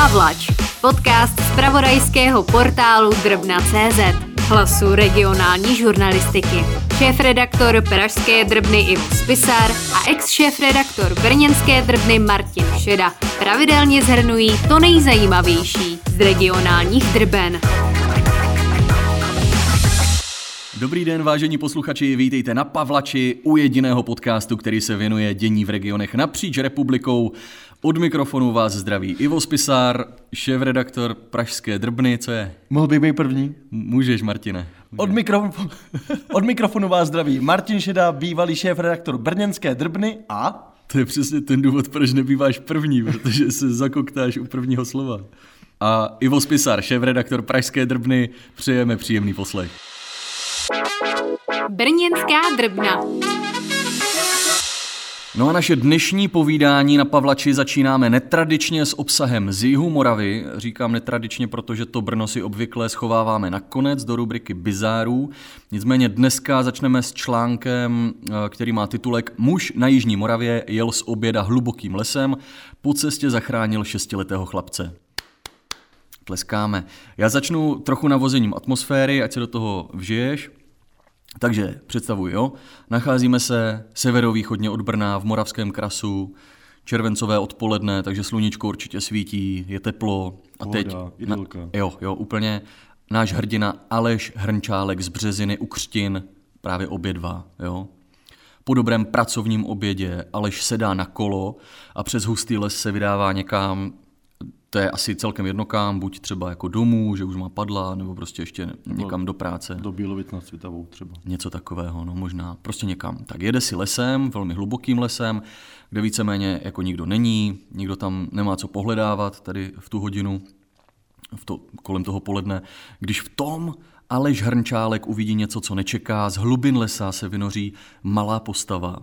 Pavlač, podcast z pravodajského portálu Drbna.cz, hlasu regionální žurnalistiky. Šéf-redaktor Pražské drbny Ivo Spisar a ex-šéf-redaktor Brněnské drbny Martin Šeda pravidelně zhrnují to nejzajímavější z regionálních drben. Dobrý den, vážení posluchači, vítejte na Pavlači u jediného podcastu, který se věnuje dění v regionech napříč republikou. Od mikrofonu vás zdraví Ivo Spisár, šéf-redaktor Pražské drbny, co je? Mohl bych být první? Můžeš, Martine. Od, mikrofonu, od mikrofonu vás zdraví Martin Šeda, bývalý šéf-redaktor Brněnské drbny a... To je přesně ten důvod, proč nebýváš první, protože se zakoktáš u prvního slova. A Ivo Spisár, šéf-redaktor Pražské drbny, přejeme příjemný poslech. Brněnská drbna. No a naše dnešní povídání na Pavlači začínáme netradičně s obsahem z jihu Moravy. Říkám netradičně, protože to Brno si obvykle schováváme nakonec do rubriky Bizárů. Nicméně dneska začneme s článkem, eh, který má titulek Muž na Jižní Moravě jel z oběda hlubokým lesem, po cestě zachránil šestiletého chlapce. Tleskáme. Já začnu trochu navozením atmosféry, ať se do toho vžiješ. Takže představuji, jo, nacházíme se severovýchodně od Brna v Moravském krasu, červencové odpoledne, takže sluníčko určitě svítí, je teplo. A teď, na, jo, jo, úplně náš hrdina Aleš Hrnčálek z Březiny u Křtin, právě obě dva, jo. Po dobrém pracovním obědě Aleš sedá na kolo a přes hustý les se vydává někam to je asi celkem jednokám, buď třeba jako domů, že už má padla, nebo prostě ještě někam do práce. Do Bílovic nad Svitavou třeba. Něco takového, no možná, prostě někam. Tak jede si lesem, velmi hlubokým lesem, kde víceméně jako nikdo není, nikdo tam nemá co pohledávat tady v tu hodinu, v to, kolem toho poledne, když v tom Aleš Hrnčálek uvidí něco, co nečeká, z hlubin lesa se vynoří malá postava,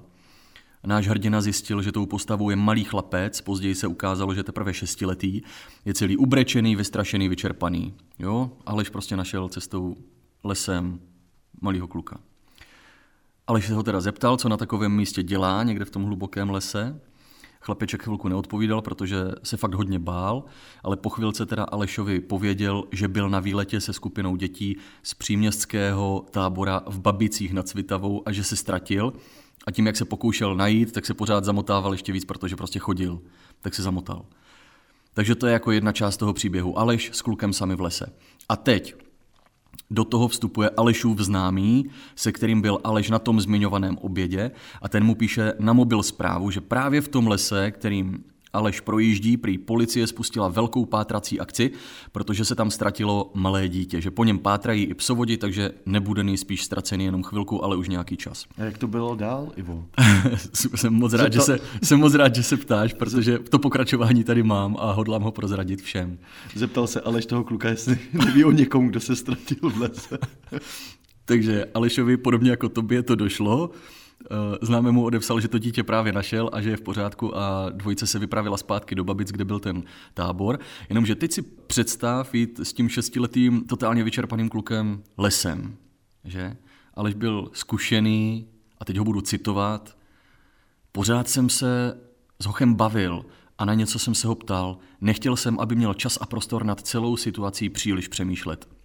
Náš hrdina zjistil, že tou postavou je malý chlapec, později se ukázalo, že teprve šestiletý, je celý ubrečený, vystrašený, vyčerpaný. Jo, Aleš prostě našel cestou lesem malého kluka. Aleš se ho teda zeptal, co na takovém místě dělá, někde v tom hlubokém lese. Chlapeček chvilku neodpovídal, protože se fakt hodně bál, ale po chvilce teda Alešovi pověděl, že byl na výletě se skupinou dětí z příměstského tábora v Babicích nad Svitavou a že se ztratil a tím, jak se pokoušel najít, tak se pořád zamotával ještě víc, protože prostě chodil. Tak se zamotal. Takže to je jako jedna část toho příběhu. Aleš s klukem sami v lese. A teď do toho vstupuje Alešův známý, se kterým byl Aleš na tom zmiňovaném obědě a ten mu píše na mobil zprávu, že právě v tom lese, kterým Aleš projíždí, prý policie spustila velkou pátrací akci, protože se tam ztratilo malé dítě, že po něm pátrají i psovodi, takže nebude nejspíš ztracený jenom chvilku, ale už nějaký čas. A jak to bylo dál, Ivo? jsem, moc rád, že se, jsem moc rád, že se ptáš, protože to pokračování tady mám a hodlám ho prozradit všem. Zeptal se Aleš toho kluka, jestli neví o někom, kdo se ztratil v lese. takže Alešovi, podobně jako tobě, to došlo. Eh, známe mu odepsal, že to dítě právě našel a že je v pořádku a dvojice se vypravila zpátky do Babic, kde byl ten tábor. Jenomže teď si představ jít s tím šestiletým totálně vyčerpaným klukem lesem, že? Alež byl zkušený, a teď ho budu citovat, pořád jsem se s Hochem bavil a na něco jsem se ho ptal. Nechtěl jsem, aby měl čas a prostor nad celou situací příliš přemýšlet.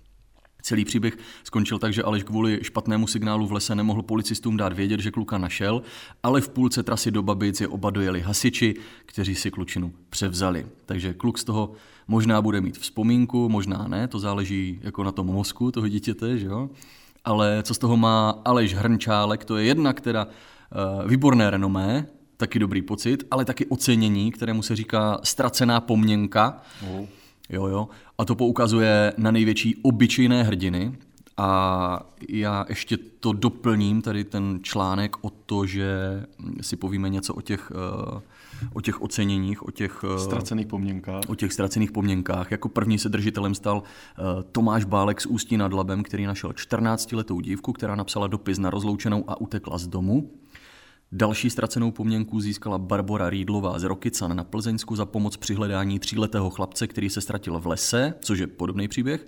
Celý příběh skončil tak, že Aleš kvůli špatnému signálu v lese nemohl policistům dát vědět, že kluka našel, ale v půlce trasy do Babic je oba dojeli hasiči, kteří si klučinu převzali. Takže kluk z toho možná bude mít vzpomínku, možná ne, to záleží jako na tom mozku toho dítěte, že jo? Ale co z toho má Aleš Hrnčálek, to je jedna, která uh, výborné renomé, taky dobrý pocit, ale taky ocenění, kterému se říká ztracená pomněnka. Oh. Jo, jo. A to poukazuje na největší obyčejné hrdiny. A já ještě to doplním, tady ten článek o to, že si povíme něco o těch, eh, o těch oceněních, o těch eh, ztracených pomněnkách. O těch ztracených pomněnkách. Jako první se držitelem stal eh, Tomáš Bálek z Ústí nad Labem, který našel 14-letou dívku, která napsala dopis na rozloučenou a utekla z domu. Další ztracenou poměnku získala Barbora Rýdlová z Rokycan na Plzeňsku za pomoc při hledání tříletého chlapce, který se ztratil v lese, což je podobný příběh.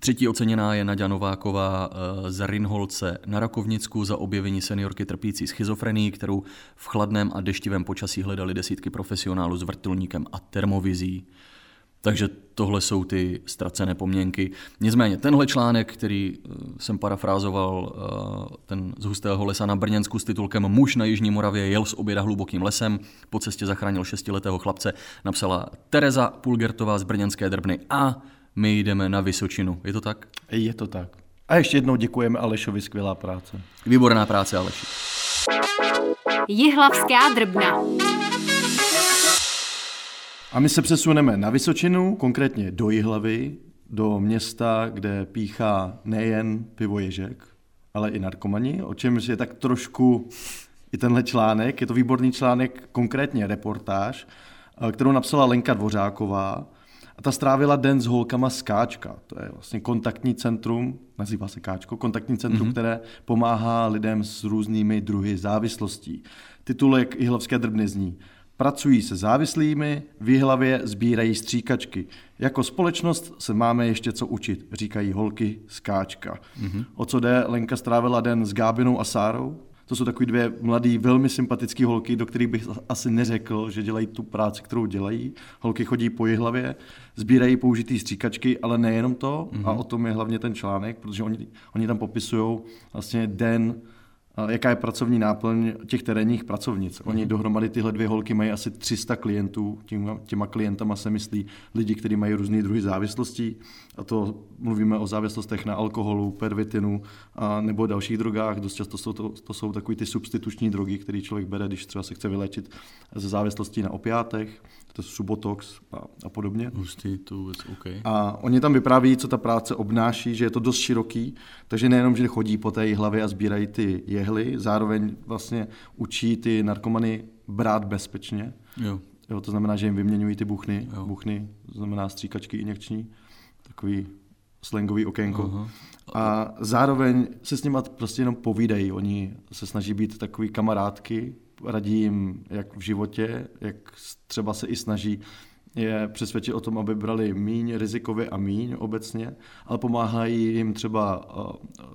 Třetí oceněná je Nadia Nováková eh, z Rinholce na Rakovnicku za objevení seniorky trpící schizofrenii, kterou v chladném a deštivém počasí hledali desítky profesionálů s vrtulníkem a termovizí. Takže tohle jsou ty ztracené poměnky. Nicméně tenhle článek, který eh, jsem parafrázoval, eh, ten z hustého lesa na Brněnsku s titulkem Muž na Jižní Moravě jel z oběda hlubokým lesem, po cestě zachránil šestiletého chlapce, napsala Tereza Pulgertová z Brněnské drbny a my jdeme na Vysočinu. Je to tak? Je to tak. A ještě jednou děkujeme Alešovi, skvělá práce. Výborná práce, Aleši. Jihlavská drbna. A my se přesuneme na Vysočinu, konkrétně do Jihlavy, do města, kde píchá nejen pivo Ježek, ale i narkomani, o čemž je tak trošku i tenhle článek. Je to výborný článek, konkrétně reportáž, eh, kterou napsala Lenka Dvořáková. A ta strávila den s holkama z Káčka. To je vlastně kontaktní centrum, nazývá se Káčko, kontaktní centrum, mm-hmm. které pomáhá lidem s různými druhy závislostí. Titulek Jihlavské drbny zní Pracují se závislými, v hlavě sbírají stříkačky. Jako společnost se máme ještě co učit, říkají holky z Káčka. Mm-hmm. O co jde, Lenka strávila den s Gábinou a Sárou. To jsou takový dvě mladý, velmi sympatické holky, do kterých bych asi neřekl, že dělají tu práci, kterou dělají. Holky chodí po hlavě, sbírají použitý stříkačky, ale nejenom to, mm-hmm. a o tom je hlavně ten článek, protože oni, oni tam popisují vlastně den jaká je pracovní náplň těch terénních pracovnic. Oni mhm. dohromady tyhle dvě holky mají asi 300 klientů, těma, těma klientama se myslí lidi, kteří mají různé druhy závislostí, a to mluvíme o závislostech na alkoholu, pervitinu a nebo dalších drogách. Dost často jsou to, to jsou takové ty substituční drogy, které člověk bere, když třeba se chce vylečit ze závislostí na opiátech, to je subotox a, a podobně. Hustý, to vůbec OK. A oni tam vypráví, co ta práce obnáší, že je to dost široký, takže nejenom, že chodí po té hlavě a sbírají ty jehly, zároveň vlastně učí ty narkomany brát bezpečně. Jo. Jo, to znamená, že jim vyměňují ty buchny, jo. buchny, to znamená stříkačky injekční, takový slangový okénko. Uh-huh. A zároveň se s nimi prostě jenom povídají. Oni se snaží být takový kamarádky, radí jim jak v životě, jak třeba se i snaží je přesvědčit o tom, aby brali míň rizikově a míň obecně, ale pomáhají jim třeba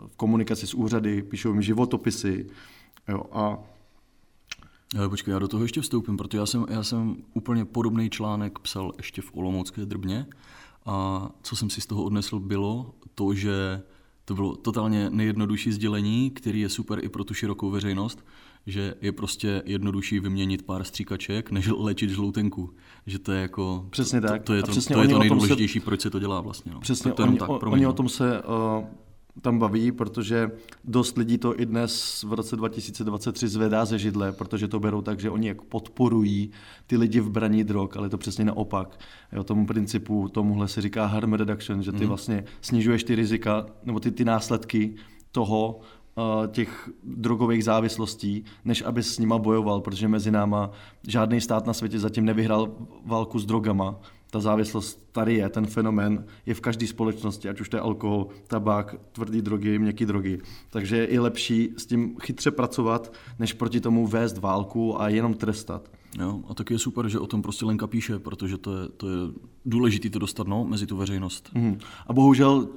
v komunikaci s úřady, píšou jim životopisy. Jo, a ale počkej, já do toho ještě vstoupím, protože já jsem, já jsem úplně podobný článek psal ještě v Olomoucké drbně a co jsem si z toho odnesl bylo to, že to bylo totálně nejjednodušší sdělení, který je super i pro tu širokou veřejnost, že je prostě jednodušší vyměnit pár stříkaček, než léčit žloutenku. Že to je jako... Přesně tak. To, to je to, to, je to nejdůležitější, se... proč se to dělá vlastně. No. Přesně, to, to oni, tak, oni o tom se uh, tam baví, protože dost lidí to i dnes v roce 2023 zvedá ze židle, protože to berou tak, že oni jak podporují ty lidi v braní drog, ale je to přesně naopak. Jo, tomu principu, tomuhle se říká harm reduction, že ty mm. vlastně snižuješ ty rizika nebo ty, ty následky toho, těch drogových závislostí, než aby s nima bojoval, protože mezi náma žádný stát na světě zatím nevyhrál válku s drogama ta závislost tady je, ten fenomén je v každé společnosti, ať už to je alkohol, tabák, tvrdý drogy, měkké drogy. Takže je i lepší s tím chytře pracovat, než proti tomu vést válku a jenom trestat. Jo, a taky je super, že o tom prostě Lenka píše, protože to je, to je důležité to dostat no, mezi tu veřejnost. Mm. A bohužel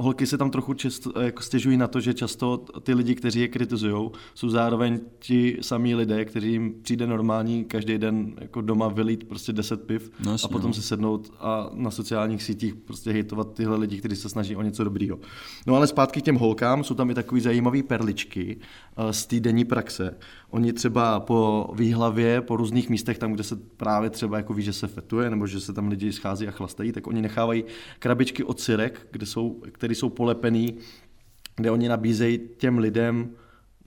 holky se tam trochu často, jako stěžují na to, že často ty lidi, kteří je kritizují, jsou zároveň ti samí lidé, kteří jim přijde normální každý den jako doma vylít prostě 10 piv no, jasně, a potom no. si sednout a na sociálních sítích prostě hejtovat tyhle lidi, kteří se snaží o něco dobrýho. No ale zpátky k těm holkám, jsou tam i takové zajímavé perličky eh, z týdenní praxe. Oni třeba po výhlavě, po různých místech, tam, kde se právě třeba jako ví, že se fetuje, nebo že se tam lidi schází a chlastají, tak oni nechávají krabičky od syrek, kde jsou, které jsou polepený, kde oni nabízejí těm lidem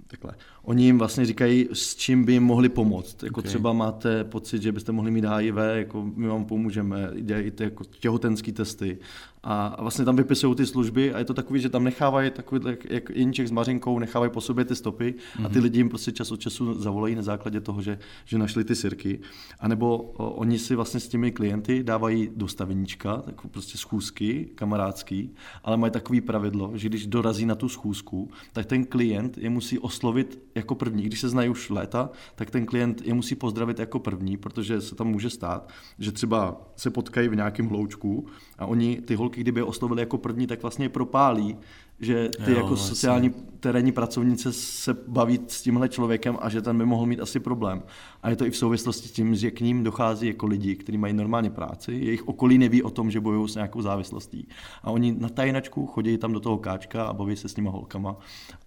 takhle. Oni jim vlastně říkají, s čím by jim mohli pomoct. Jako okay. třeba máte pocit, že byste mohli mít HIV, jako my vám pomůžeme, dělají jako těhotenské testy, a vlastně tam vypisují ty služby a je to takový, že tam nechávají takový, jak Inček s Mařinkou, nechávají po sobě ty stopy a ty mhm. lidi jim prostě čas od času zavolají na základě toho, že, že našli ty sirky. A nebo o, oni si vlastně s těmi klienty dávají dostaveníčka, tak prostě schůzky kamarádský, ale mají takový pravidlo, že když dorazí na tu schůzku, tak ten klient je musí oslovit jako první. Když se znají už léta, tak ten klient je musí pozdravit jako první, protože se tam může stát, že třeba se potkají v nějakém hloučku a oni ty holky kdyby je oslovili jako první, tak vlastně propálí, že ty Jo, jako sociální terénní pracovnice se baví s tímhle člověkem a že ten by mohl mít asi problém. A je to i v souvislosti s tím, že k ním dochází jako lidi, kteří mají normálně práci, jejich okolí neví o tom, že bojují s nějakou závislostí. A oni na tajnačku chodí tam do toho káčka a baví se s nima holkama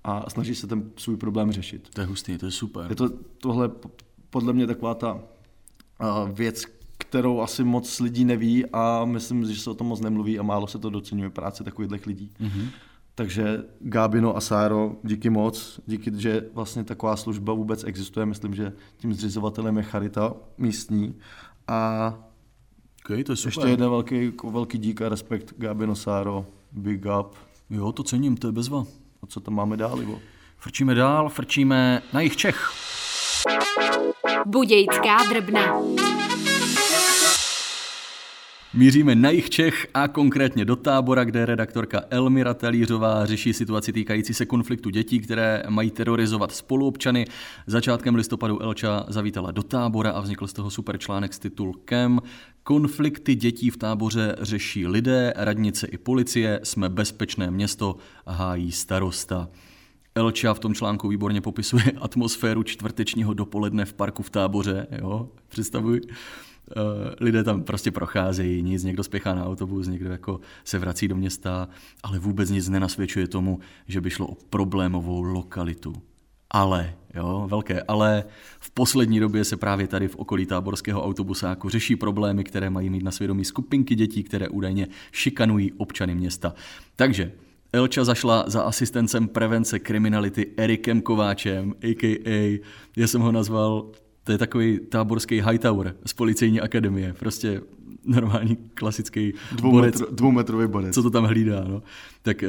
a snaží se ten svůj problém řešit. To je hustý, to je super. Je to tohle podle mě taková ta věc, kterou asi moc lidí neví a myslím, že se o tom moc nemluví a málo se to docenuje práce takových lidí. Mm-hmm. Takže Gábino a Sáro, díky moc, díky, že vlastně taková služba vůbec existuje. Myslím, že tím zřizovatelem je Charita místní. A Okay, to je super. ještě jeden velký, velký dík a respekt Gábino Sáro, big up. Jo, to cením, to je bezva. A co tam máme dál, Ivo? Frčíme dál, frčíme na jich Čech. Budějská drbna. Míříme na jich Čech a konkrétně do tábora, kde redaktorka Elmira Talířová řeší situaci týkající se konfliktu dětí, které mají terorizovat spoluobčany. Začátkem listopadu Elča zavítala do tábora a vznikl z toho super článek s titulkem Konflikty dětí v táboře řeší lidé, radnice i policie, jsme bezpečné město, hájí starosta. Elča v tom článku výborně popisuje atmosféru čtvrtečního dopoledne v parku v táboře, jo, představuj. Eh, lidé tam prostě procházejí, nic, někdo spěchá na autobus, někdo jako se vrací do města, ale vůbec nic nenasvědčuje tomu, že by šlo o problémovou lokalitu. Ale, jo, velké ale, v poslední době se právě tady v okolí táborského autobusáku řeší problémy, které mají mít na svědomí skupinky dětí, které údajně šikanují občany města. Takže Elča zašla za asistencem prevence kriminality Erikem Kováčem, a.k.a. já jsem ho nazval, to je takový táborský Hightower z policejní akademie, prostě normální klasický Dvou borec, metr, dvoumetrový borec. co to tam hlídá. No. Tak eh,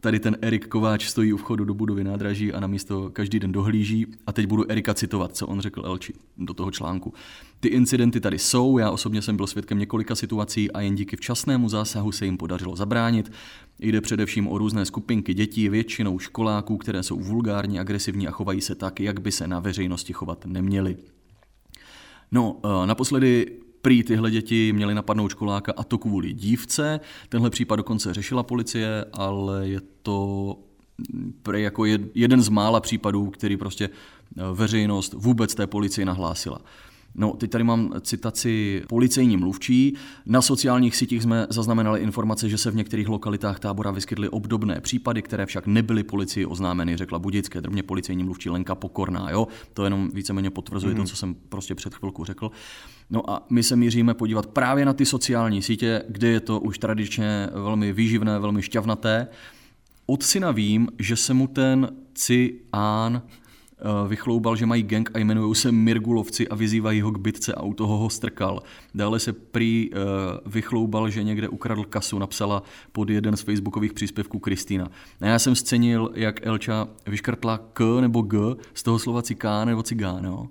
tady ten Erik Kováč stojí u vchodu do budovy nádraží a na místo každý den dohlíží. A teď budu Erika citovat, co on řekl Elči do toho článku. Ty incidenty tady jsou, já osobně jsem byl svědkem několika situací a jen díky včasnému zásahu se jim podařilo zabránit. Jde především o různé skupinky dětí, většinou školáků, které jsou vulgární, agresivní a chovají se tak, jak by se na veřejnosti chovat neměli. No, eh, naposledy prý tyhle děti měly napadnout školáka a to kvůli dívce. Tenhle případ dokonce řešila policie, ale je to mm, jako jed- jeden z mála případů, který prostě eh, veřejnost vůbec té policii nahlásila. No, teď tady mám citaci policejní mluvčí. Na sociálních sítích jsme zaznamenali informace, že se v některých lokalitách tábora vyskytly obdobné případy, které však nebyly policii oznámeny, řekla budické drmě policejní mluvčí Lenka Pokorná. Jo? To jenom víceméně potvrzuje mm-hmm. to, co jsem prostě před chvilkou řekl. No a my se míříme podívat právě na ty sociální sítě, kde je to už tradičně velmi výživné, velmi šťavnaté. Od syna vím, že se mu ten Cián vychloubal, že mají gang a jmenují se Mirgulovci a vyzývají ho k bitce a u toho ho strkal. Dále se prý eh, vychloubal, že někde ukradl kasu, napsala pod jeden z facebookových příspěvků Kristýna. A já jsem scenil, jak Elča vyškrtla K nebo G z toho slova cikán nebo cigán. Jo.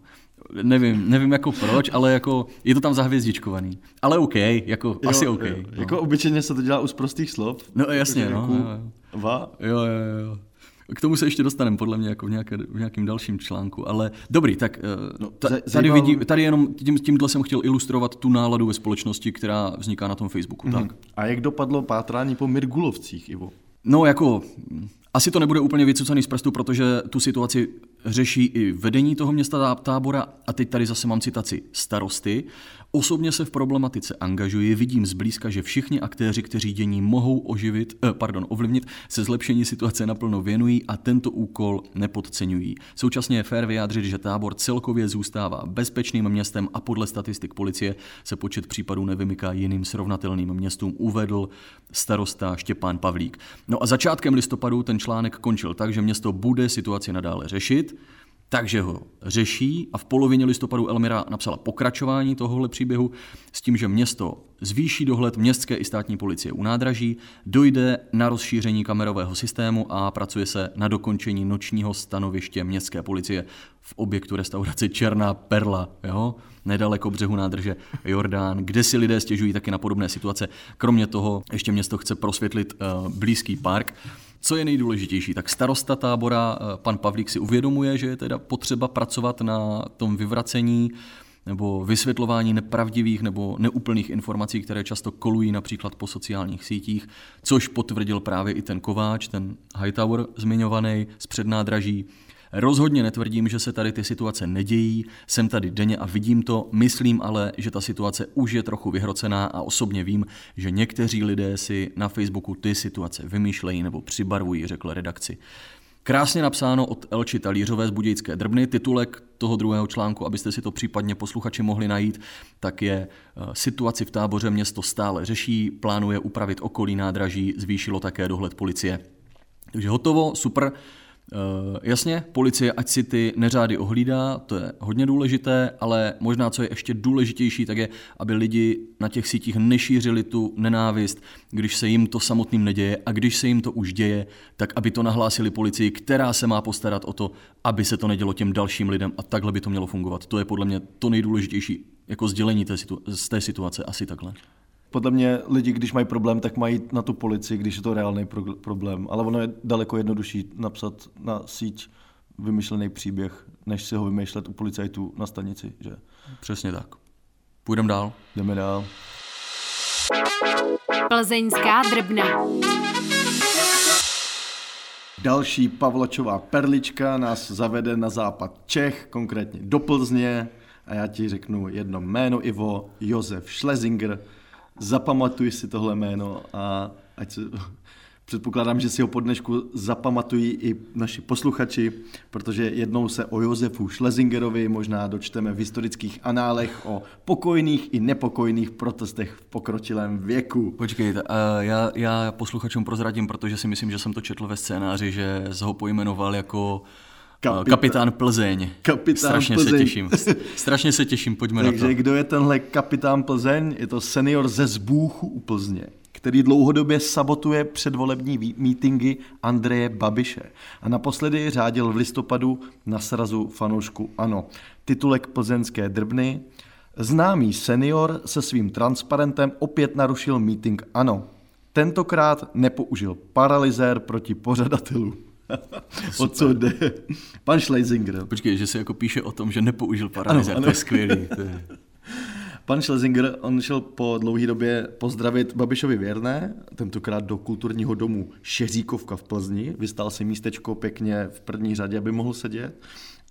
Nevím, nevím jako proč, ale jako je to tam zahvězdičkovaný. Ale OK, jako asi OK. Jo, no. Jako obyčejně se to dělá u z prostých slov. No jasně, Jako no. Jo, jo. Va, Jo, jo, jo. K tomu se ještě dostaneme, podle mě, jako v, nějaké, v nějakém dalším článku. Ale dobrý, tak no, ta, zaj- tady, vidím, tady jenom tím, tímhle jsem chtěl ilustrovat tu náladu ve společnosti, která vzniká na tom Facebooku. Mm-hmm. Tak. A jak dopadlo pátrání po Mirgulovcích, Ivo? No jako, asi to nebude úplně vycucaný z prstu, protože tu situaci řeší i vedení toho města tá- tábora a teď tady zase mám citaci starosty. Osobně se v problematice angažuji, vidím zblízka, že všichni aktéři, kteří dění mohou oživit, eh, pardon, ovlivnit, se zlepšení situace naplno věnují a tento úkol nepodceňují. Současně je fér vyjádřit, že tábor celkově zůstává bezpečným městem a podle statistik policie se počet případů nevymyká jiným srovnatelným městům, uvedl starosta Štěpán Pavlík. No a začátkem listopadu ten článek končil tak, že město bude situaci nadále řešit, takže ho řeší a v polovině listopadu Elmira napsala pokračování tohohle příběhu s tím, že město zvýší dohled městské i státní policie u nádraží, dojde na rozšíření kamerového systému a pracuje se na dokončení nočního stanoviště městské policie v objektu restaurace Černá perla, jo? nedaleko břehu nádrže Jordán, kde si lidé stěžují taky na podobné situace. Kromě toho ještě město chce prosvětlit uh, blízký park, co je nejdůležitější? Tak starosta tábora, eh, pan Pavlík, si uvědomuje, že je teda potřeba pracovat na tom vyvracení nebo vysvětlování nepravdivých nebo neúplných informací, které často kolují například po sociálních sítích, což potvrdil právě i ten Kováč, ten Hightower zmiňovaný z přednádraží. Rozhodně netvrdím, že se tady ty situace nedějí, jsem tady denně a vidím to, myslím ale, že ta situace už je trochu vyhrocená a osobně vím, že někteří lidé si na Facebooku ty situace vymýšlejí nebo přibarvují, řekl redakci. Krásně napsáno od Elči Talířové z Budějické drbny. Titulek toho druhého článku, abyste si to případně posluchači mohli najít, tak je eh, situaci v táboře město stále řeší, plánuje upravit okolí nádraží, zvýšilo také dohled policie. Takže hotovo, super. Uh, jasně, policie ať si ty neřády ohlídá, to je hodně důležité, ale možná co je ještě důležitější, tak je, aby lidi na těch sítích nešířili tu nenávist, když se jim to samotným neděje a když se jim to už děje, tak aby to nahlásili policii, která se má postarat o to, aby se to nedělo těm dalším lidem a takhle by to mělo fungovat. To je podle mě to nejdůležitější jako sdělení té situ- z té situace asi takhle. Podle mě lidi, když mají problém, tak mají na tu policii, když je to reálný pro- problém. Ale ono je daleko jednodušší napsat na síť vymyšlený příběh, než si ho vymýšlet u policajtů na stanici. Že? Přesně tak. Půjdeme dál. Jdeme dál. Plzeňská drbna. Další Pavlačová perlička nás zavede na západ Čech, konkrétně do Plzně. A já ti řeknu jedno jméno, Ivo, Josef Schlesinger. Zapamatuj si tohle jméno a ať se, předpokládám, že si ho po dnešku zapamatují i naši posluchači, protože jednou se o Josefu Schlesingerovi možná dočteme v historických análech o pokojných i nepokojných protestech v pokročilém věku. Počkejte, uh, já, já posluchačům prozradím, protože si myslím, že jsem to četl ve scénáři, že ho pojmenoval jako Kapitán, kapitán Plzeň. Kapitán Strašně Plzeň. se těším. Strašně se těším, pojďme na Takže to. kdo je tenhle kapitán Plzeň? Je to senior ze Zbůchu u Plzně, který dlouhodobě sabotuje předvolební mítingy Andreje Babiše. A naposledy řádil v listopadu na srazu fanoušku ANO. Titulek plzeňské drbny. Známý senior se svým transparentem opět narušil míting ANO. Tentokrát nepoužil paralyzér proti pořadatelům. o co jde? Pan Schlesinger. Počkej, že se jako píše o tom, že nepoužil paralyzér, Ano, to ano. je skvělý. To je... Pan Schlesinger, on šel po dlouhé době pozdravit Babišovi věrné, tentokrát do kulturního domu Šeříkovka v Plzni. Vystál si místečko pěkně v první řadě, aby mohl sedět.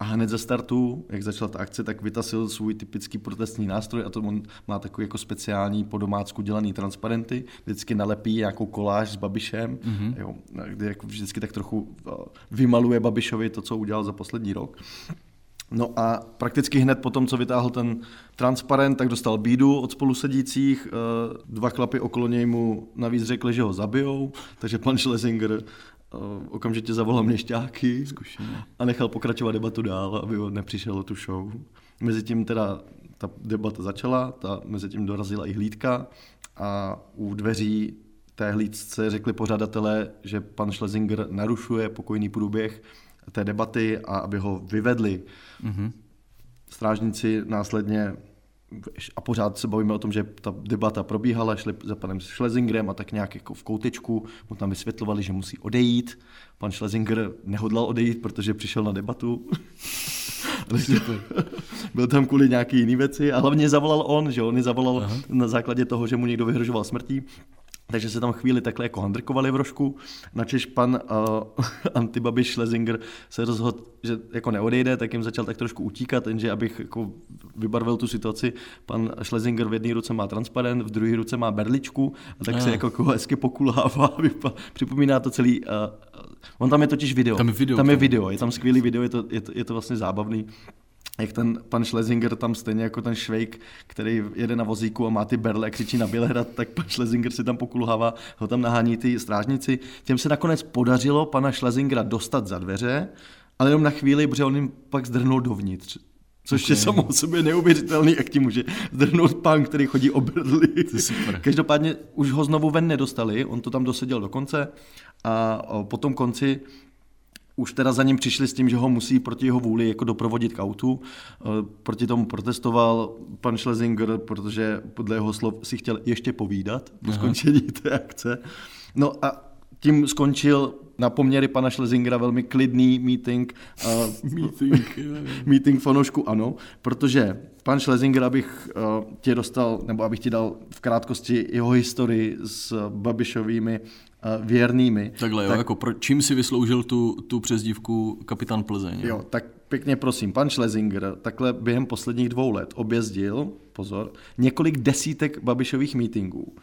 A hned ze startu, jak začala ta akce, tak vytasil svůj typický protestní nástroj a to on má takový jako speciální po domácku dělaný transparenty, vždycky nalepí nějakou koláž s Babišem, mm-hmm. jo, kde jako vždycky tak trochu eh, vymaluje Babišovi to, co udělal za poslední rok. No a prakticky hned po tom, co vytáhl ten transparent, tak dostal bídu od spolusedících. Eh, Dva chlapy okolo něj mu navíc řekli, že ho zabijou, takže pan Schlesinger okamžitě zavolal měšťáky a nechal pokračovat debatu dál, aby nepřišel tu show. Mezitím teda ta debata začala, ta mezitím dorazila i hlídka a u dveří té hlídce řekli pořadatelé, že pan Schlesinger narušuje pokojný průběh té debaty a aby ho vyvedli. Mm-hmm. Strážníci následně a pořád se bavíme o tom, že ta debata probíhala, šli za panem Schlesingerem a tak nějak jako v koutečku mu tam vysvětlovali, že musí odejít. Pan Schlesinger nehodlal odejít, protože přišel na debatu. Byl tam kvůli nějaký jiný věci a hlavně zavolal on, že on je zavolal Aha. na základě toho, že mu někdo vyhrožoval smrtí. Takže se tam chvíli takhle jako handrkovali v rožku, načež pan uh, Antibabiš Schlesinger se rozhodl, že jako neodejde, tak jim začal tak trošku utíkat, jenže abych jako vybarvil tu situaci, pan Schlesinger v jedné ruce má transparent, v druhé ruce má berličku a tak ah. se jako, jako hezky pokulhává. Vypa- Připomíná to celý... Uh, on tam je totiž video. Tam je video. Tam je video, je tam skvělý video, je to, je to, je to vlastně zábavný jak ten pan Schlesinger tam stejně jako ten Švejk, který jede na vozíku a má ty berle a křičí na Bělehrad, tak pan Schlesinger si tam pokulhává, ho tam nahání ty strážníci. Těm se nakonec podařilo pana Schlesingera dostat za dveře, ale jenom na chvíli, protože on jim pak zdrhnul dovnitř. Což okay. je samo o sobě neuvěřitelný, jak ti může zdrhnout pán, který chodí o berli. Každopádně už ho znovu ven nedostali, on to tam doseděl do konce a po tom konci už teda za ním přišli s tím, že ho musí proti jeho vůli jako doprovodit k autu. Proti tomu protestoval pan Schlesinger, protože podle jeho slov si chtěl ještě povídat po skončení té akce. No a tím skončil na poměry pana Schlesingera velmi klidný meeting. Uh, meeting. meeting fanoušku, ano, protože pan Schlesinger, abych uh, tě dostal, nebo abych ti dal v krátkosti jeho historii s Babišovými věrnými. Takhle, tak, jo, jako pro, čím si vysloužil tu, tu přezdívku kapitán Plzeň? Jo, tak pěkně prosím, pan Schlesinger takhle během posledních dvou let objezdil, pozor, několik desítek Babišových meetingů.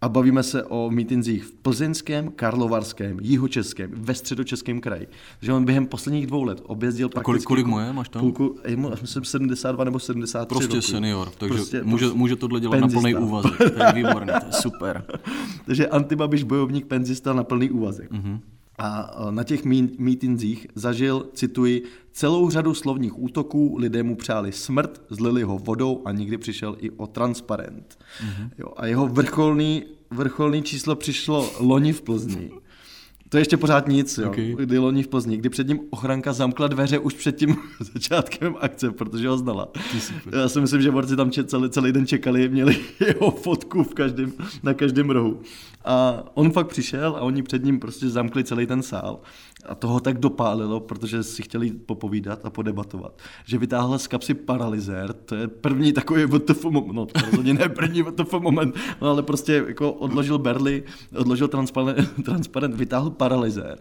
A bavíme se o mítinzích v Plzeňském, Karlovarském, Jihočeském, ve středočeském kraji. Takže on během posledních dvou let objezdil prakticky... kolik, kolik mu je, máš tam? Půlku, je mu, myslím, 72 nebo 73 Prostě roku. senior, takže prostě, může, může tohle dělat penzista. na plný úvazek. To je výborné, to je super. takže antibabiš bojovník penzista na plný úvazek. Mm-hmm. A na těch mítinzích zažil, cituji, celou řadu slovních útoků, lidé mu přáli smrt, zlili ho vodou a někdy přišel i o transparent. Mm-hmm. Jo, a jeho vrcholný, vrcholný číslo přišlo loni v Plzni. To je ještě pořád nic, jo. Okay. kdy loni v Plzni, kdy před ním ochranka zamkla dveře už před tím začátkem akce, protože ho znala. Já si myslím, že borci tam celý, celý den čekali, měli jeho fotku v každém, na každém rohu. A on fakt přišel a oni před ním prostě zamkli celý ten sál. A toho tak dopálilo, protože si chtěli popovídat a podebatovat, že vytáhl z kapsy paralyzér, to je první takový WTF moment, no to rozhodně ne první WTF moment, no ale prostě jako odložil berly, odložil transparent, transparent vytáhl paralyzér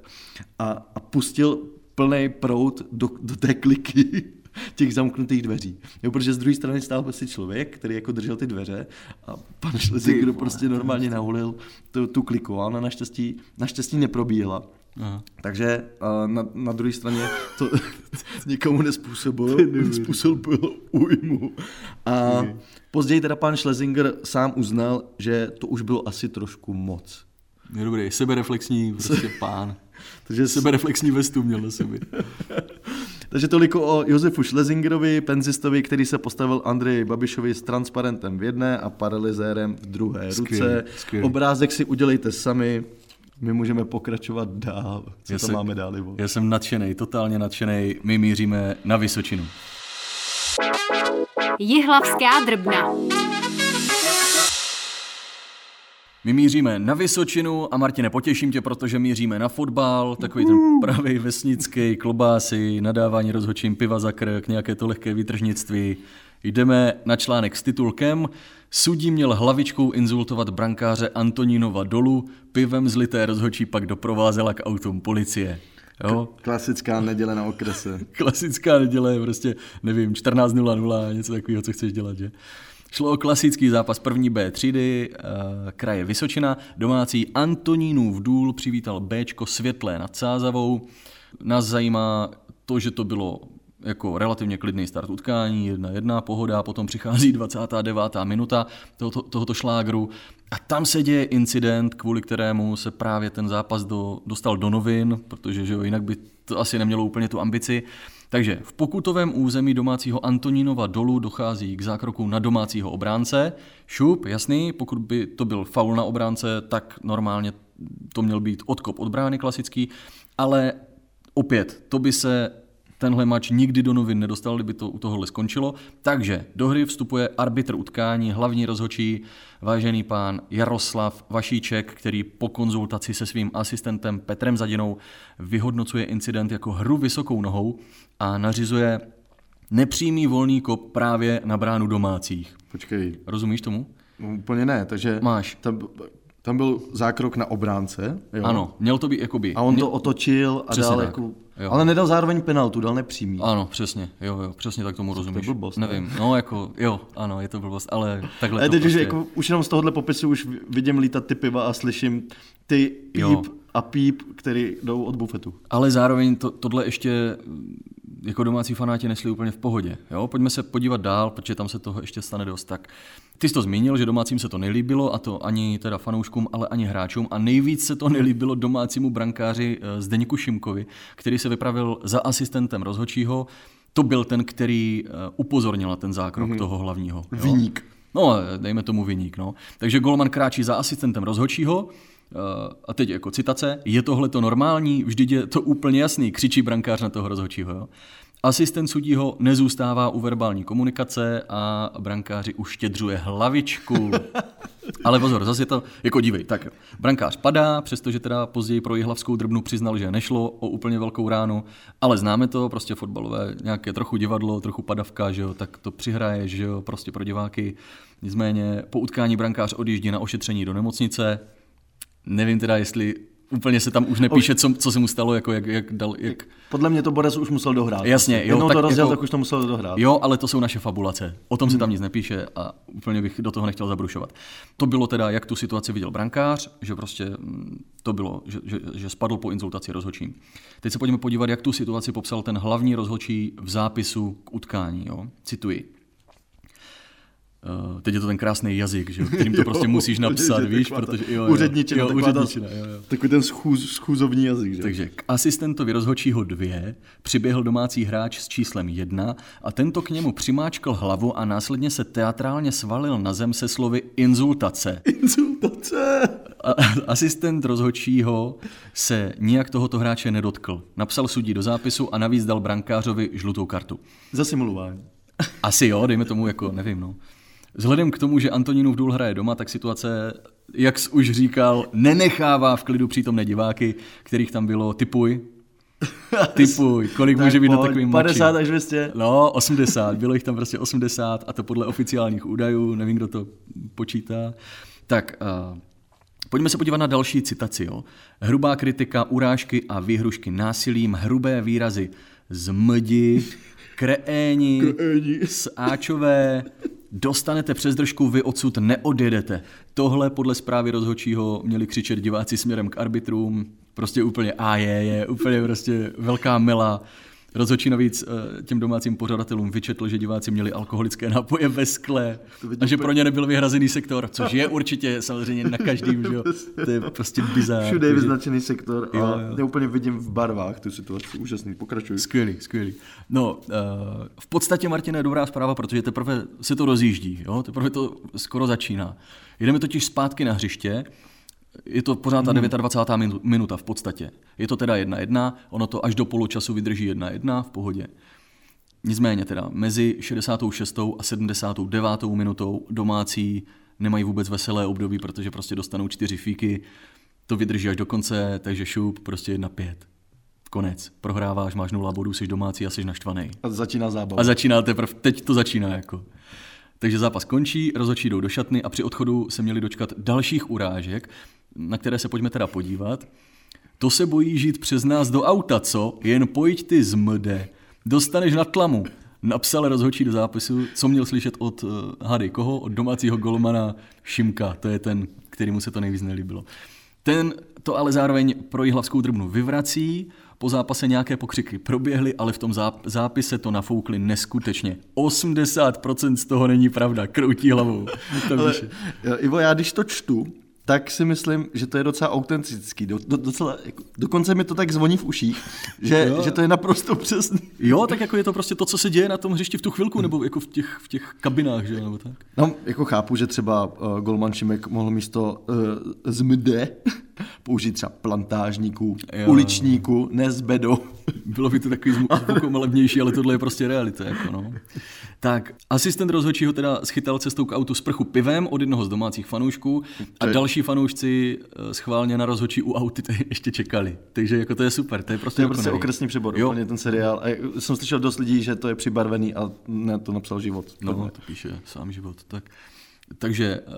a, a pustil plný prout do, do té kliky těch zamknutých dveří. Jo, protože z druhé strany stál prostě člověk, který jako držel ty dveře a pan Šlesík, prostě normálně naholil tu, tu kliku. A ona naštěstí, naštěstí neprobíhala. Aha. Takže na, na druhé straně to nikomu nespůsobil, nespůsobil újmu. A okay. později teda pan Schlesinger sám uznal, že to už bylo asi trošku moc. Je dobrý, sebereflexní prostě pán. Takže sebereflexní vestu měl na sobě. Takže toliko o Josefu Schlesingerovi, penzistovi, který se postavil Andreji Babišovi s transparentem v jedné a paralyzérem v druhé skvělý, ruce. Skvělý. Obrázek si udělejte sami, my můžeme pokračovat dál. Co já to jsem, máme dál, Ivo? Já jsem nadšený, totálně nadšený. My míříme na Vysočinu. Jihlavská drbna. My míříme na Vysočinu a Martine, potěším tě, protože míříme na fotbal, takový ten pravý vesnický, klobásy, nadávání rozhočím piva za krk, nějaké to lehké výtržnictví. Jdeme na článek s titulkem Sudí měl hlavičkou insultovat brankáře Antonínova dolu, pivem zlité rozhočí pak doprovázela k autům policie. Jo? Klasická neděle na okrese. Klasická neděle, prostě, nevím, 14.00, něco takového, co chceš dělat, že? Šlo o klasický zápas první B třídy, uh, kraje Vysočina. Domácí Antonínův důl přivítal Bčko světlé nad Sázavou. Nás zajímá to, že to bylo jako relativně klidný start utkání, jedna jedna pohoda, potom přichází 29. minuta tohoto, tohoto šlágru a tam se děje incident, kvůli kterému se právě ten zápas do, dostal do novin, protože že jo, jinak by to asi nemělo úplně tu ambici. Takže v pokutovém území domácího Antonínova dolu dochází k zákroku na domácího obránce. Šup, jasný, pokud by to byl faul na obránce, tak normálně to měl být odkop od brány klasický, ale opět, to by se tenhle mač nikdy do novin nedostal, kdyby to u tohohle skončilo. Takže do hry vstupuje arbitr utkání, hlavní rozhočí, vážený pán Jaroslav Vašíček, který po konzultaci se svým asistentem Petrem Zadinou vyhodnocuje incident jako hru vysokou nohou a nařizuje nepřímý volný kop právě na bránu domácích. Počkej. Rozumíš tomu? No, úplně ne, takže Máš. Tam, tam byl zákrok na obránce. Jo? Ano, měl to být jakoby. A on měl... to otočil a Přesně dal tak. jako Jo. Ale nedal zároveň penaltu, dal nepřímý. Ano, přesně, jo, jo, přesně tak tomu rozumíš. To je blbost, Nevím, ne? no jako, jo, ano, je to blbost, ale takhle ale to teď, prostě... jako, už jenom z tohohle popisu už vidím lítat ty piva a slyším ty píp jo. A píp, který jdou od bufetu. Ale zároveň to, tohle ještě jako domácí fanáti nesli úplně v pohodě. Jo? Pojďme se podívat dál, protože tam se toho ještě stane dost. Tak ty jsi to zmínil, že domácím se to nelíbilo, a to ani teda fanouškům, ale ani hráčům. A nejvíc se to nelíbilo domácímu brankáři eh, Zdeňku Šimkovi, který se vypravil za asistentem rozhočího. To byl ten, který eh, upozornil na ten zákrok mm-hmm. toho hlavního. Jo? Vyník. No, dejme tomu vyník. No. Takže Golman kráčí za asistentem rozhočího, a teď jako citace, je tohle to normální, vždyť je to úplně jasný, křičí brankář na toho rozhodčího. Jo? Asistent sudího nezůstává u verbální komunikace a brankáři uštědřuje hlavičku. Ale pozor, zase je to, jako dívej, tak brankář padá, přestože teda později pro jihlavskou drbnu přiznal, že nešlo o úplně velkou ránu, ale známe to, prostě fotbalové, nějaké trochu divadlo, trochu padavka, že jo, tak to přihraje, že jo, prostě pro diváky. Nicméně po utkání brankář odjíždí na ošetření do nemocnice, nevím teda, jestli úplně se tam už nepíše, co, co se mu stalo, jako jak, jak dal, jak... Podle mě to Borez už musel dohrát. Jasně, jo, Jednou tak to rozděl, jako- tak už to musel dohrát. Jo, ale to jsou naše fabulace. O tom se tam nic nepíše a úplně bych do toho nechtěl zabrušovat. To bylo teda, jak tu situaci viděl brankář, že prostě mm, to bylo, že, že, že spadl po insultaci rozhodčím. Teď se pojďme podívat, jak tu situaci popsal ten hlavní rozhodčí v zápisu k utkání. Jo? Cituji. Uh, teď je to ten krásný jazyk, že, jo, kterým to prostě musíš napsat, Že víš, taková ta protože jo, jo, Úředničina, jo, taková ta- úředničina, jo, jo. Takový ten schůz, schůzovní jazyk, že? Takže k asistentovi rozhodčího dvě přiběhl domácí hráč s číslem jedna a tento k němu přimáčkl hlavu a následně se teatrálně svalil na zem se slovy insultace. Insultace! A, asistent rozhodčího se nijak tohoto hráče nedotkl. Napsal sudí do zápisu a navíc dal brankářovi žlutou kartu. Za simulování. Asi jo, dejme tomu jako, nevím, no. Vzhledem k tomu, že Antonínův důl hraje doma, tak situace, jak jsi už říkal, nenechává v klidu přítomné diváky, kterých tam bylo, typuj, typuj, kolik může být na takovým 50 mači. až 200. No, 80, bylo jich tam prostě 80 a to podle oficiálních údajů, nevím, kdo to počítá. Tak, uh, pojďme se podívat na další citaci. Jo. Hrubá kritika, urážky a výhrušky násilím, hrubé výrazy zmdi, kreéni, Kreéni. sáčové, dostanete přes držku, vy odsud neodjedete. Tohle podle zprávy rozhodčího měli křičet diváci směrem k arbitrům, prostě úplně a je, je, úplně prostě velká mela. Rozhodčí navíc eh, těm domácím pořadatelům vyčetl, že diváci měli alkoholické nápoje ve skle a že pro ně nebyl vyhrazený sektor, což je určitě samozřejmě na každým, že jo. To je prostě bizár. Všude je vyznačený sektor a Jo, jo. já úplně vidím v barvách tu situaci. Úžasný, pokračuj. Skvělý, skvělý. No, uh, v podstatě, Martina, je dobrá zpráva, protože teprve se to rozjíždí, jo? teprve to skoro začíná. Jdeme totiž zpátky na hřiště, je to pořád ta 29. minu- minuta v podstatě. Je to teda jedna jedna, ono to až do poločasu vydrží jedna jedna v pohodě. Nicméně teda mezi 66. a 79. minutou domácí nemají vůbec veselé období, protože prostě dostanou čtyři fíky, to vydrží až do konce, takže šup, prostě jedna pět. Konec. Prohráváš, máš nula bodů, jsi domácí a jsi naštvaný. A začíná zábava. A začíná teprve, teď to začíná jako. Takže zápas končí, rozhodčí jdou do šatny a při odchodu se měli dočkat dalších urážek, na které se pojďme teda podívat. To se bojí žít přes nás do auta, co? Jen pojď ty zmde. Dostaneš na tlamu. Napsal rozhodčí do zápisu, co měl slyšet od uh, hady koho? Od domácího golmana Šimka. To je ten, kterýmu se to nejvíc nelíbilo. Ten to ale zároveň pro jihlavskou drbnu vyvrací, po zápase nějaké pokřiky proběhly, ale v tom záp- zápise to nafoukli neskutečně. 80% z toho není pravda, kroutí hlavou. Ale, jo, Ivo, já když to čtu, tak si myslím, že to je docela autentický. Do, do, docela, jako, dokonce mi to tak zvoní v uších, že, Jo. že to je naprosto přesný. Jo, tak jako je to prostě to, co se děje na tom hřišti v tu chvilku, nebo jako v těch, v těch kabinách, že nebo tak. No, jako chápu, že třeba uh, Golman Šimek mohl místo uh, zmde použít třeba plantážníků, Jo. uličníků, ne zbedo. Bylo by to takový zvukom levnější, ale tohle je prostě realita. Jako no. Tak, asistent rozhodčího teda schytal cestou k autu sprchu pivem od jednoho z domácích fanoušků a další fanoušci eh, schválně na rozhodčí u auty ještě čekali. Takže jako to je super, to je prostě To je prostě okresní přebor, Jo. úplně ten seriál. A jsem slyšel dost lidí, že to je přibarvený a ne, to napsal život. No, to píše sám život. Tak. Takže eh,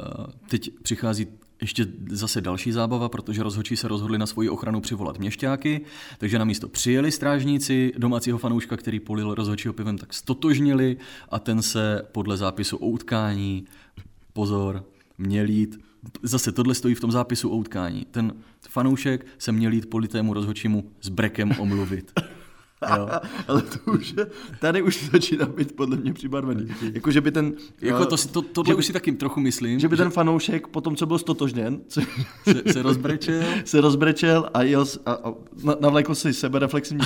teď přichází ještě zase další zábava, protože rozhodčí se rozhodli na svoji ochranu přivolat měšťáky, takže na místo přijeli strážníci domácího fanouška, který polil rozhodčího pivem, tak stotožnili a ten se podle zápisu o utkání, pozor, měl jít, zase tohle stojí v tom zápisu o utkání, ten fanoušek se měl jít politému rozhodčímu s brekem omluvit. Jo. Ale to už je, tady už začíná být podle mě přibarvený. Jako, že by ten... Jako eh, to, si- to, tohle už si taky trochu myslím, že by ten fanoušek po tom, co byl stotožněn, co, se, se rozbrečel. se rozbrečel a jel a, a na- navlékl si sebereflexivní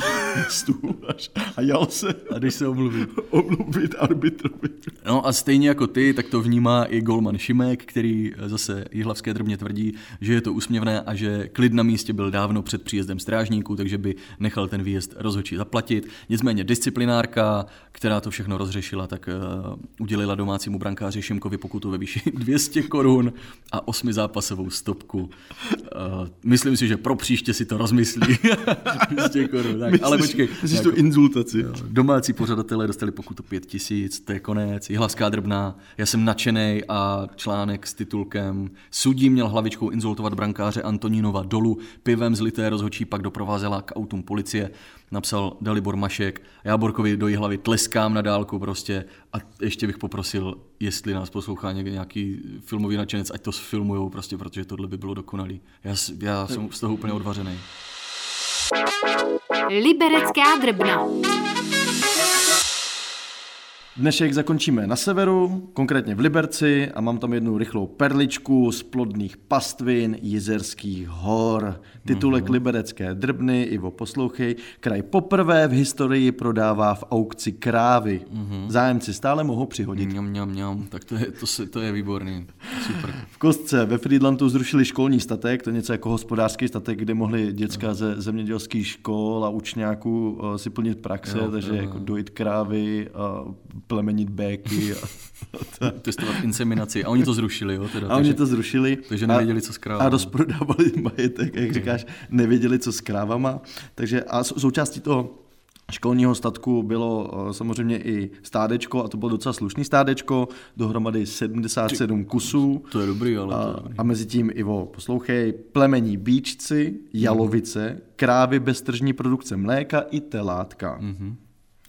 stůl až, a jel se A když se omluvit. omluvit arbitrovi. No a stejně jako ty, tak to vnímá i golman Šimek, který eh, zase jihlavské drobně tvrdí, že je to úsměvné a že klid na místě byl dávno před příjezdem strážníků, takže by nechal ten výjezd rozhodčí zaplatit. Nicméně disciplinárka, která to všechno rozřešila, tak uh, udělila domácímu brankáři Šimkovi pokutu ve výši 200 korun a osmi zápasovou stopku. Uh, myslím si, že pro příště si to rozmyslí. 200 korun. Tak, myslíš, ale počkej. Myslíš jako, tu inzultaci? Domácí pořadatelé dostali pokutu 5000, to je konec. Jihlavská drbná. Já jsem nadšený a článek s titulkem Sudí měl hlavičkou inzultovat brankáře Antonínova dolu, pivem zlité rozhočí pak doprovázela k autům policie, napsal Dalibor Mašek. Já Borkovi do hlavy tleskám na dálku prostě a ještě bych poprosil, jestli nás poslouchá nějaký filmový nadšenec, ať to sfilmujou prostě, protože tohle by bylo dokonalý. Já, já jsem z toho úplně odvařený. Liberecká drbna. Dnešek zakončíme na severu, konkrétně v Liberci a mám tam jednu rychlou perličku z plodných pastvin Jizerských hor. Titulek mm-hmm. Liberecké drbny, Ivo poslouchej, kraj poprvé v historii prodává v aukci krávy. Mm-hmm. Zájemci stále mohou přihodit. Mňam, mňam, mňam. Tak to je, to, se, to je výborný. Super. V Kostce ve Friedlandu zrušili školní statek, to je něco jako hospodářský statek, kde mohli děcka no. ze zemědělských škol a učňáků uh, si plnit praxe, jo, takže jo, jako dojít krávy a plemenit béky. A, a Testovat inseminaci. A oni to zrušili, jo? Teda, a takže, oni to zrušili. Takže nevěděli, co s krávama. A rozprodávali majetek, jak říkáš, nevěděli, co s krávama. Takže a součástí toho školního statku bylo uh, samozřejmě i stádečko a to bylo docela slušný stádečko, dohromady 77 kusů. To je dobrý, ale a, to je dobrý. a mezi tím, Ivo, poslouchej, plemení bíčci, jalovice, krávy bez tržní produkce mléka i telátka. Mm-hmm.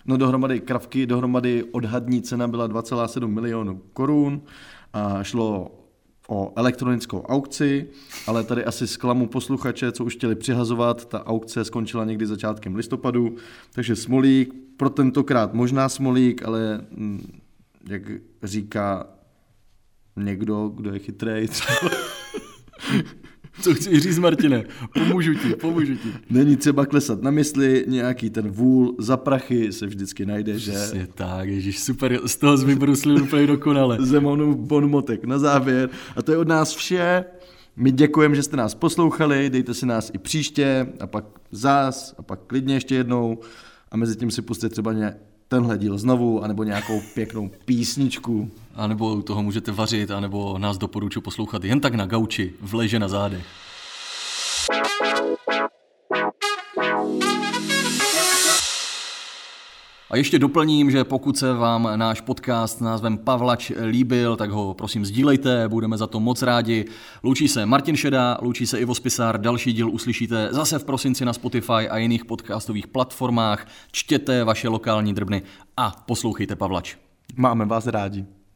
No dohromady kravky, dohromady odhadní cena byla 2,7 milionů korun a šlo o elektronickou aukci, ale tady asi zklamu posluchače, co už chtěli přihazovat, ta aukce skončila někdy začátkem listopadu, takže smolík, pro tentokrát možná smolík, ale hm, jak říká někdo, kdo je chytrý, Co chci říct, Martine? Pomůžu ti, pomůžu ti. Není třeba klesat na mysli, nějaký ten vůl za prachy se vždycky najde, že? Přesně tak, ježíš, super, z toho jsme bruslili úplně dokonale. Zemonův bonmotek na závěr. A to je od nás vše. My děkujeme, že jste nás poslouchali, dejte si nás i příště a pak zás a pak klidně ještě jednou a mezi tím si pustíte třeba tenhle díl znovu, anebo nějakou pěknou písničku. A nebo u toho můžete vařit, anebo nás doporučuji poslouchat jen tak na gauči, v leže na zádech. A ještě doplním, že pokud se vám náš podcast s názvem Pavlač líbil, tak ho prosím sdílejte, budeme za to moc rádi. Loučí se Martin Šeda, loučí se Ivo Spisár, další díl uslyšíte zase v prosinci na Spotify a jiných podcastových platformách. Čtěte vaše lokální drbny a poslouchejte Pavlač. Máme vás rádi.